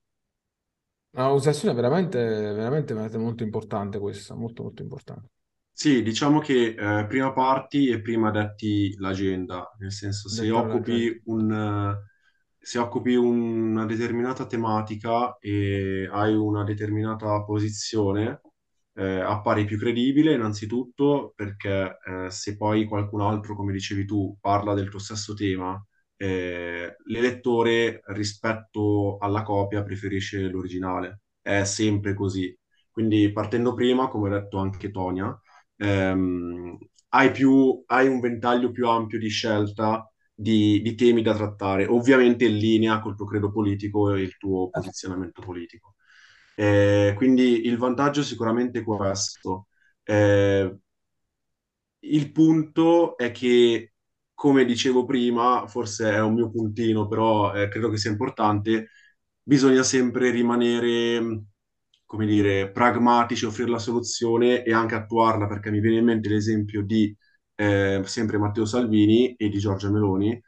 È una considerazione veramente, veramente, veramente molto importante questa, molto molto importante. Sì, diciamo che eh, prima parti e prima detti l'agenda, nel senso se Dettare occupi un, se occupi una determinata tematica e hai una determinata posizione, eh, appari più credibile innanzitutto perché eh, se poi qualcun altro, come dicevi tu, parla del tuo stesso tema, eh, l'elettore rispetto alla copia preferisce l'originale. È sempre così. Quindi partendo prima, come ha detto anche Tonia, ehm, hai più, hai un ventaglio più ampio di scelta di, di temi da trattare, ovviamente in linea col tuo credo politico e il tuo posizionamento politico. Eh, quindi il vantaggio sicuramente è questo. Eh, il punto è che, come dicevo prima, forse è un mio puntino, però eh, credo che sia importante, bisogna sempre rimanere, come dire, pragmatici, offrire la soluzione e anche attuarla, perché mi viene in mente l'esempio di eh, sempre Matteo Salvini e di Giorgia Meloni,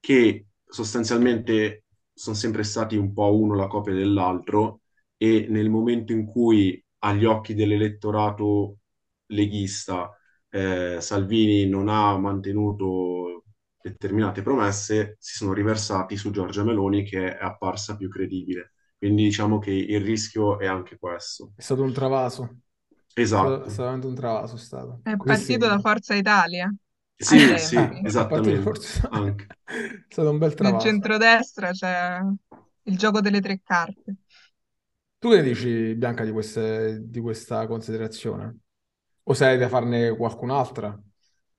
che sostanzialmente sono sempre stati un po' uno la copia dell'altro e nel momento in cui agli occhi dell'elettorato leghista eh, Salvini non ha mantenuto determinate promesse, si sono riversati su Giorgia Meloni che è apparsa più credibile. Quindi diciamo che il rischio è anche questo. È stato un travaso. Esatto. È stato un travaso, è stato. È Così partito da. Forza Italia. Sì, ai sì. Eh, esattamente. forse Anche. è stato un bel Nel travaso. centrodestra c'è il gioco delle tre carte. Tu che ne dici, Bianca, di queste- di questa considerazione? O sei da farne qualcun'altra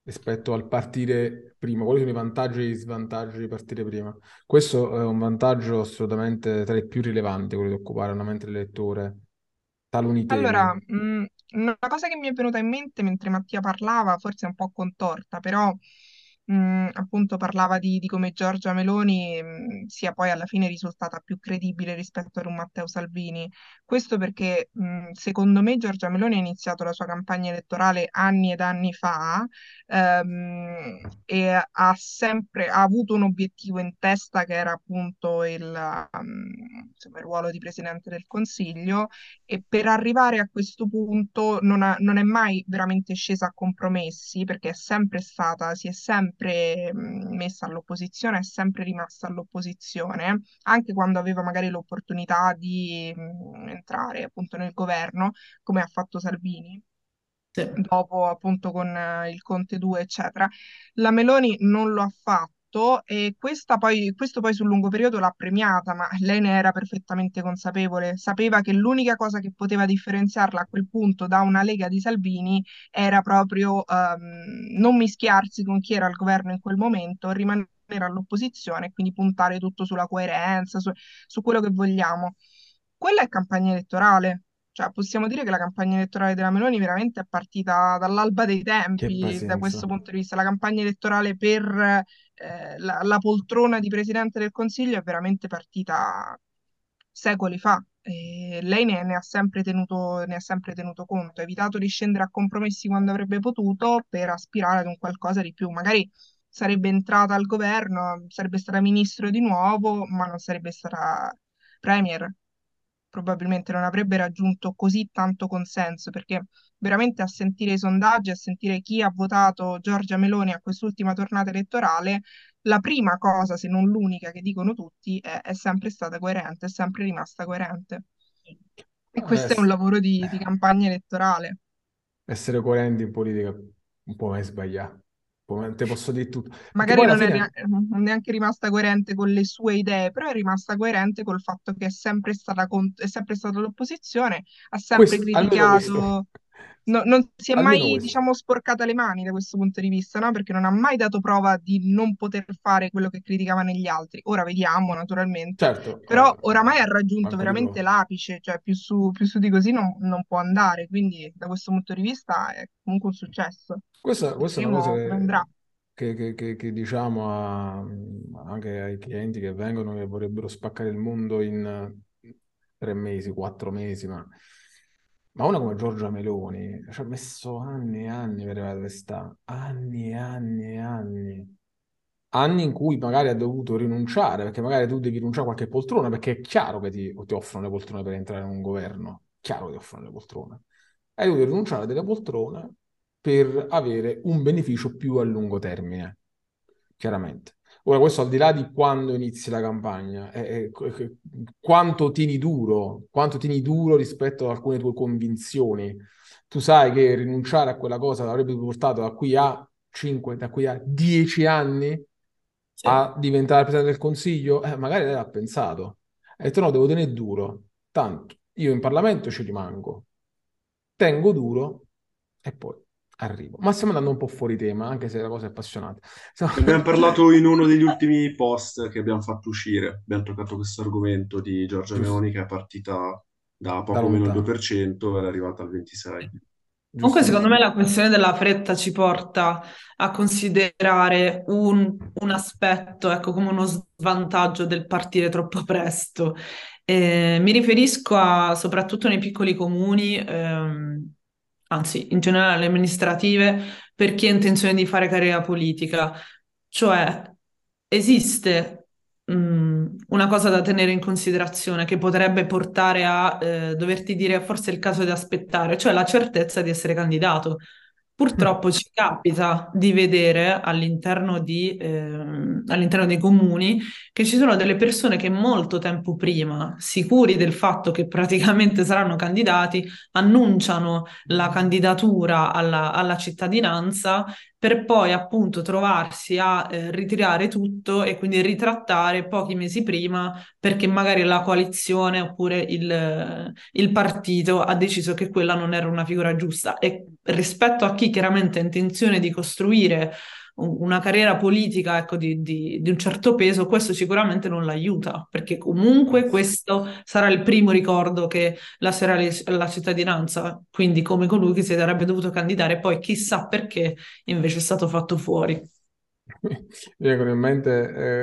rispetto al partire prima? Quali sono i vantaggi e gli svantaggi di partire prima? Questo è un vantaggio assolutamente tra i più rilevanti, quello di occupare una mente lettore, taluni Allora, mh, una cosa che mi è venuta in mente mentre Mattia parlava, forse un po' contorta, però mh, appunto parlava di, di come Giorgia Meloni mh, sia poi alla fine risultata più credibile rispetto ad un Matteo Salvini. Questo perché mh, secondo me Giorgia Meloni ha iniziato la sua campagna elettorale anni ed anni fa ehm, e ha sempre ha avuto un obiettivo in testa che era appunto il, um, insomma, il ruolo di Presidente del Consiglio e per arrivare a questo punto non, ha- non è mai veramente scesa a compromessi perché è sempre stata, si è sempre mh, messa all'opposizione, è sempre rimasta all'opposizione, anche quando aveva magari l'opportunità di mh, entrare appunto nel governo, come ha fatto Salvini Dopo appunto con eh, il Conte 2, eccetera. La Meloni non lo ha fatto e poi, questo poi sul lungo periodo l'ha premiata, ma lei ne era perfettamente consapevole. Sapeva che l'unica cosa che poteva differenziarla a quel punto da una Lega di Salvini era proprio ehm, non mischiarsi con chi era al governo in quel momento, rimanere all'opposizione e quindi puntare tutto sulla coerenza, su, su quello che vogliamo. Quella è campagna elettorale. Cioè, possiamo dire che la campagna elettorale della Meloni veramente è partita dall'alba dei Che tempi da questo punto di vista. La campagna elettorale per eh, la, la poltrona di Presidente del Consiglio è veramente partita secoli fa. E lei ne, ne ha sempre tenuto, ne ha sempre tenuto conto, ha evitato di scendere a compromessi quando avrebbe potuto per aspirare ad un qualcosa di più. Magari sarebbe entrata al governo, sarebbe stata ministro di nuovo, ma non sarebbe stata premier probabilmente non avrebbe raggiunto così tanto consenso, perché veramente a sentire i sondaggi, a sentire chi ha votato Giorgia Meloni a quest'ultima tornata elettorale, la prima cosa, se non l'unica che dicono tutti, è, è sempre stata coerente, è sempre rimasta coerente. E Eh, questo è un lavoro di, di campagna elettorale. essere coerenti in politica un po' mai sbagliato. Te posso dire tutto. Magari non è fine... è neanche rimasta coerente con le sue idee, però è rimasta coerente col fatto che è sempre stata, con- è sempre stata all'opposizione, ha sempre Questo, almeno questo. No- non si è Almeno mai, questo. diciamo, sporcata le mani da questo punto di vista, no? Perché non ha mai dato prova di non poter fare quello che criticava negli altri. Ora vediamo, naturalmente, Certo, però eh, oramai ha raggiunto veramente prova. l'apice, cioè più su, più su di così non, non può andare, quindi da questo punto di vista è comunque un successo. Questa, questa è una cosa come andrà. che, che- che- che diciamo a- anche ai clienti che vengono che vorrebbero spaccare il mondo in tre mesi, quattro mesi, ma, ma una come Giorgia Meloni ci ha messo anni e anni per arrivare dove sta, anni e anni e anni. Anni in cui magari ha dovuto rinunciare, perché magari tu devi rinunciare a qualche poltrona, perché è chiaro che ti, ti offrono le poltrone per entrare in un governo, chiaro che ti offrono le poltrone. Hai dovuto rinunciare a delle poltrone per avere un beneficio più a lungo termine, chiaramente. Ora, questo al di là di quando inizi la campagna, è- è- quanto tieni duro, quanto tieni duro rispetto ad alcune tue convinzioni. Tu sai che rinunciare a quella cosa l'avrebbe portato da qui a 5, da qui a 10 anni Sì. a diventare Presidente del Consiglio? Eh, magari lei l'ha pensato. Ha detto no, devo tenere duro. Tanto io in Parlamento ci rimango, tengo duro e poi arrivo. Ma stiamo andando un po' fuori tema, anche se la cosa è appassionante. Stiamo... Abbiamo parlato in uno degli ultimi post che abbiamo fatto uscire, abbiamo toccato questo argomento di Giorgia Giusto. Meloni che è partita da Da poco meno del lontano. 2% ed è arrivata al 26%. Comunque, secondo me la questione della fretta ci porta a considerare un, un aspetto, ecco, come uno svantaggio del partire troppo presto. Eh, mi riferisco a, soprattutto nei piccoli comuni, ehm, anzi, in generale alle amministrative, per chi ha intenzione di fare carriera politica. Cioè, esiste mh, una cosa da tenere in considerazione che potrebbe portare a eh, doverti dire forse è il caso di aspettare, cioè la certezza di essere candidato. Purtroppo ci capita di vedere all'interno di, ehm, all'interno dei comuni che ci sono delle persone che molto tempo prima, sicuri del fatto che praticamente saranno candidati, annunciano la candidatura alla, alla cittadinanza per poi appunto trovarsi a eh, ritirare tutto e quindi ritrattare pochi mesi prima perché magari la coalizione oppure il, il partito ha deciso che quella non era una figura giusta. E rispetto a chi chiaramente ha intenzione di costruire una carriera politica, ecco, di, di- di un certo peso, questo sicuramente non l'aiuta, perché comunque questo sarà il primo ricordo che lascerà la cittadinanza, quindi come colui che si sarebbe dovuto candidare, poi chissà perché invece è stato fatto fuori. Mi vengono in mente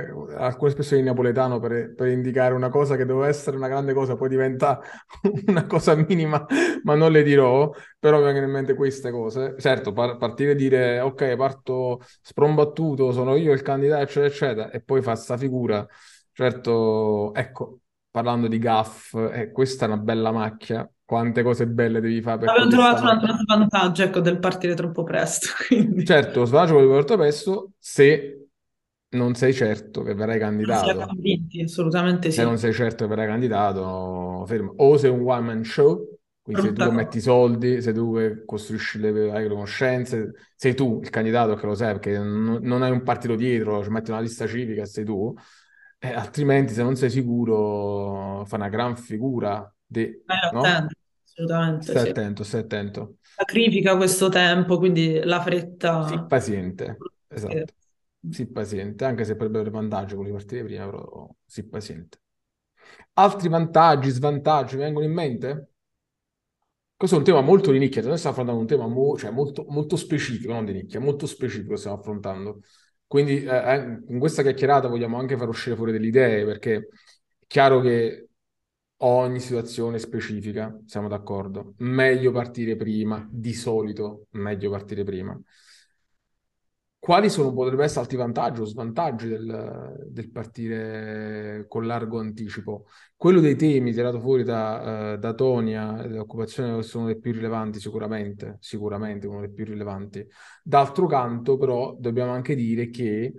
eh, alcune espressioni in napoletano per, per indicare una cosa che doveva essere una grande cosa, poi diventa una cosa minima, ma non le dirò, però mi vengono in mente queste cose. Certo, par- partire e dire ok, parto sprombattuto, sono io il candidato, eccetera, eccetera, e poi fa sta figura. Certo, ecco, parlando di gaff, eh, questa è una bella macchia. Quante cose belle devi fare per sta trovato un altro svantaggio, ecco, del partire troppo presto, quindi Certo, lo svantaggio quello di Porto Pesto se non sei certo che verrai non candidato. convinti, assolutamente Se non sì. sei certo che verrai candidato, fermo. O sei un one man show, quindi sei tu Brutta che cosa. metti i soldi, sei tu che costruisci le, le conoscenze, sei tu il candidato che lo sai perché non, non hai un partito dietro, ci metti una lista civica sei tu. Eh, altrimenti, se non sei sicuro, fa una gran figura di, Stai no? attento, assolutamente Stai sì. attento, stai attento. Sacrifica questo tempo, quindi la Sii fretta... paziente, Sì. esatto. Sii paziente, anche se potrebbe avere vantaggi quelli di partire prima, però sii paziente. Altri vantaggi, svantaggi mi vengono in mente? Questo è un tema molto di nicchia, noi stiamo affrontando un tema mo- cioè molto, molto specifico, non di nicchia, molto specifico stiamo affrontando. Quindi eh, eh, in questa chiacchierata vogliamo anche far uscire fuori delle idee, perché è chiaro che ogni situazione specifica, siamo d'accordo. Meglio partire prima, di solito meglio partire prima. Quali sono, potrebbero essere altri vantaggi o svantaggi del, del partire con largo anticipo? Quello dei temi tirato fuori da, eh, da Tonia, le occupazioni sono le più rilevanti sicuramente, sicuramente uno dei più rilevanti. D'altro canto, però, dobbiamo anche dire che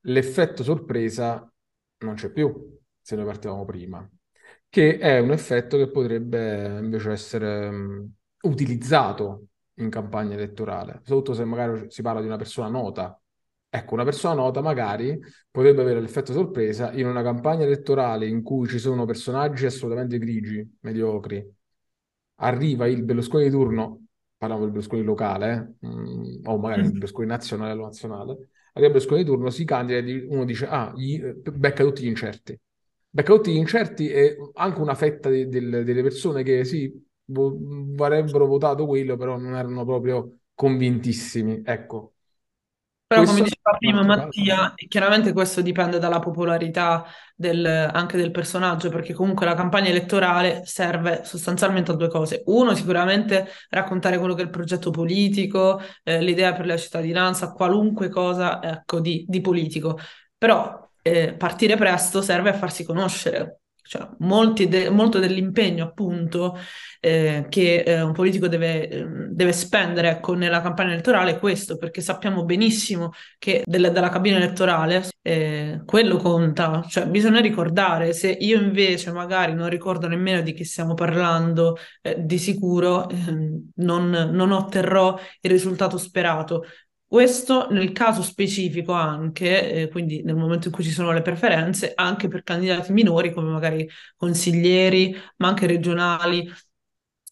l'effetto sorpresa non c'è più se noi partivamo prima, che è un effetto che potrebbe invece essere mh, utilizzato in campagna elettorale, soprattutto se magari si parla di una persona nota. Ecco, una persona nota magari potrebbe avere l'effetto sorpresa in una campagna elettorale in cui ci sono personaggi assolutamente grigi, mediocri. Arriva il Berlusconi di turno, parliamo del Berlusconi locale, eh, mm, o magari il Berlusconi nazionale o nazionale, arriva il Berlusconi di turno, si candida e uno dice, ah, gli, becca tutti gli incerti. Becca tutti gli incerti e anche una fetta de- del- delle persone che sì, vo- avrebbero votato quello, però non erano proprio convintissimi. Ecco, Però come questo diceva è un prima. Mattia, chiaramente questo dipende dalla popolarità del- anche del personaggio, perché comunque la campagna elettorale serve sostanzialmente a due cose. Uno, sicuramente raccontare quello che è il progetto politico, eh, l'idea per la cittadinanza, qualunque cosa, ecco, di, di politico. Però eh, partire presto serve a farsi conoscere. Cioè, de- molto dell'impegno, appunto, eh, che eh, un politico deve, ehm, deve spendere, ecco, nella campagna elettorale è questo, perché sappiamo benissimo che del- dalla cabina elettorale eh, quello conta, cioè bisogna ricordare, se io invece magari non ricordo nemmeno di chi stiamo parlando, eh, di sicuro ehm, non, non otterrò il risultato sperato. Questo nel caso specifico anche, eh, quindi nel momento in cui ci sono le preferenze, anche per candidati minori come magari consiglieri, ma anche regionali,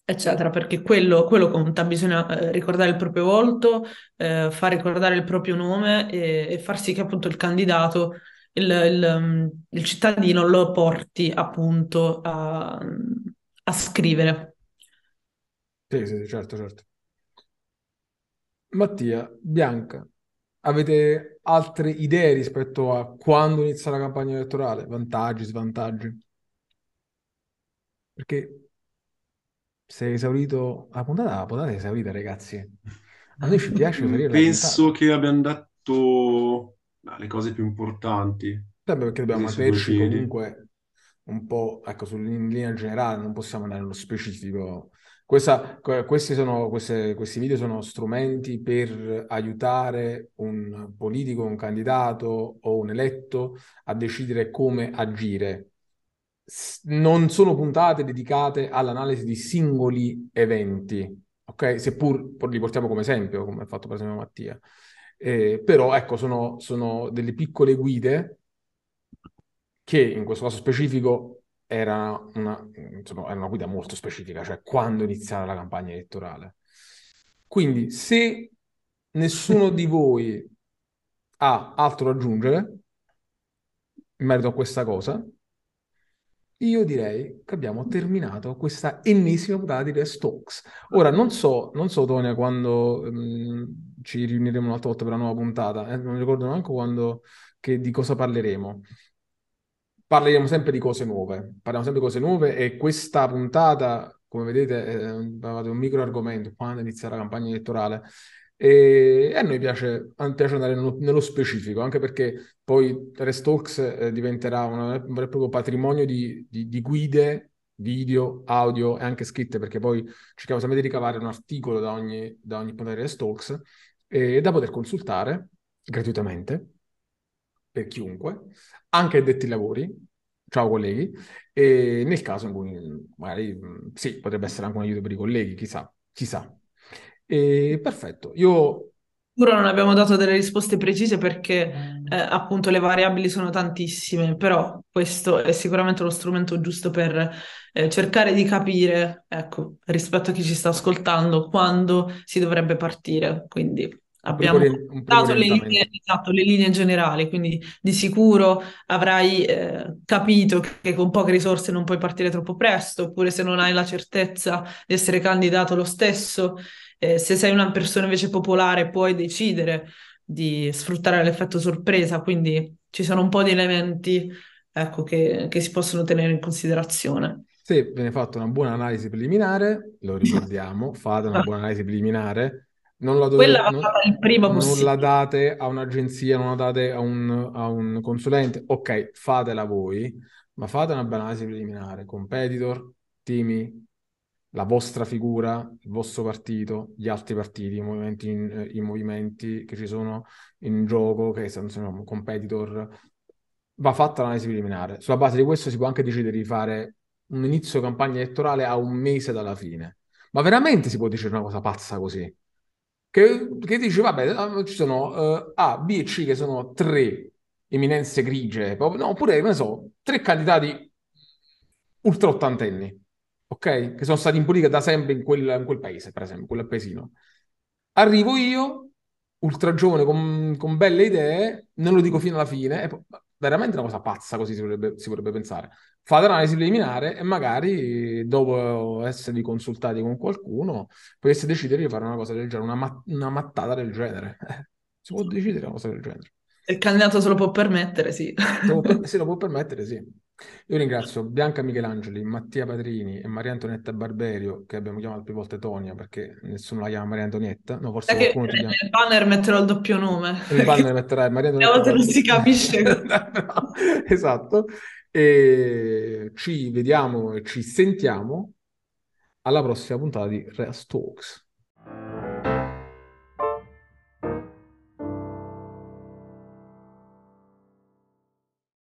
eccetera, perché quello, quello conta, bisogna eh, ricordare il proprio volto, eh, far ricordare il proprio nome e, e far sì che appunto il candidato, il, il, mm, il cittadino lo porti appunto a, a scrivere. Sì, sì, certo, certo. Mattia, Bianca, avete altre idee rispetto a quando inizia la campagna elettorale? Vantaggi, svantaggi? Perché si è esaurito la puntata, la puntata è esaurita, ragazzi. A noi ci piace esaurire Penso puntata. che abbiamo detto ah, le cose più importanti, Sempre perché dobbiamo piedi. comunque un po', ecco, in linea generale, non possiamo andare nello specifico. Questa- que- questi sono, queste- questi video sono strumenti per aiutare un politico, un candidato o un eletto a decidere come agire. Non sono puntate dedicate all'analisi di singoli eventi, ok? Seppur li portiamo come esempio, come ha fatto per esempio Mattia. Eh, però ecco, sono, sono delle piccole guide che in questo caso specifico era una, insomma, era una guida molto specifica, cioè quando iniziare la campagna elettorale. Quindi, se nessuno di voi ha altro da aggiungere in merito a questa cosa, io direi che abbiamo terminato questa ennesima puntata di Rest Talks. Ora, non so, non so Tonia, quando ehm, ci riuniremo un'altra volta per la nuova puntata, eh, non ricordo neanche quando, che, di cosa parleremo. Parleremo sempre di cose nuove, parliamo sempre di cose nuove e questa puntata, come vedete, è un micro argomento quando inizia la campagna elettorale e a noi piace, piace andare nello, nello specifico, anche perché poi Rest Talks eh, diventerà un vero e proprio patrimonio di, di- di guide, video, audio e anche scritte, perché poi cerchiamo sempre di ricavare un articolo da ogni, da ogni puntata di Rest Talks e da poter consultare gratuitamente per chiunque, anche addetti ai lavori. Ciao colleghi, e nel caso in cui magari sì, potrebbe essere anche un aiuto per i colleghi, chissà, chissà. E, perfetto, io Sicuro non abbiamo dato delle risposte precise perché eh, appunto le variabili sono tantissime, però questo è sicuramente lo strumento giusto per eh, cercare di capire, ecco, rispetto a chi ci sta ascoltando, quando si dovrebbe partire. Quindi abbiamo dato le linee, esatto, le linee generali, quindi di sicuro avrai eh, capito che con poche risorse non puoi partire troppo presto, oppure se non hai la certezza di essere candidato lo stesso eh, se sei una persona invece popolare, puoi decidere di sfruttare l'effetto sorpresa, quindi ci sono un po' di elementi, ecco, che, che si possono tenere in considerazione. Se viene fatta una buona analisi preliminare, lo ricordiamo, fate una buona analisi preliminare, non la, va non, non la date a un'agenzia, non la date a un, a un consulente, ok, fatela voi, ma fate una buona analisi preliminare, competitor, timi, la vostra figura, il vostro partito, gli altri partiti, i movimenti, in- eh, i movimenti che ci sono in gioco, che sono insomma, competitor, va fatta l'analisi preliminare. Sulla base di questo si può anche decidere di fare un inizio campagna elettorale a un mese dalla fine. Ma veramente si può dire una cosa pazza così? Che, che dici, vabbè, ah, ci sono eh, A, B e C che sono tre eminenze grigie, no, oppure, ne so, tre candidati ultra ottantenni, ok? Che sono stati in politica da sempre in quel, in quel paese, per esempio, quel paesino. Arrivo io, ultra giovane, con, con belle idee, non lo dico fino alla fine, e poi- veramente una cosa pazza così si vorrebbe, si vorrebbe pensare. Fate l'analisi preliminare e magari dopo esservi consultati con qualcuno potesse decidere di fare una cosa del genere, una, ma- una mattata del genere. Si può decidere una cosa del genere. Il candidato se lo può permettere, sì. Se lo, per- se lo può permettere, sì. Io ringrazio Bianca Michelangeli, Mattia Patrini e Maria Antonietta Barberio, che abbiamo chiamato più volte Tonia, perché nessuno la chiama Maria Antonietta. No, forse Sai che qualcuno ti chiama. nel banner metterò il doppio nome. Nel banner metterai Maria A Antonietta volte non si capisce. No, esatto. E ci vediamo e ci sentiamo alla prossima puntata di Real Talks.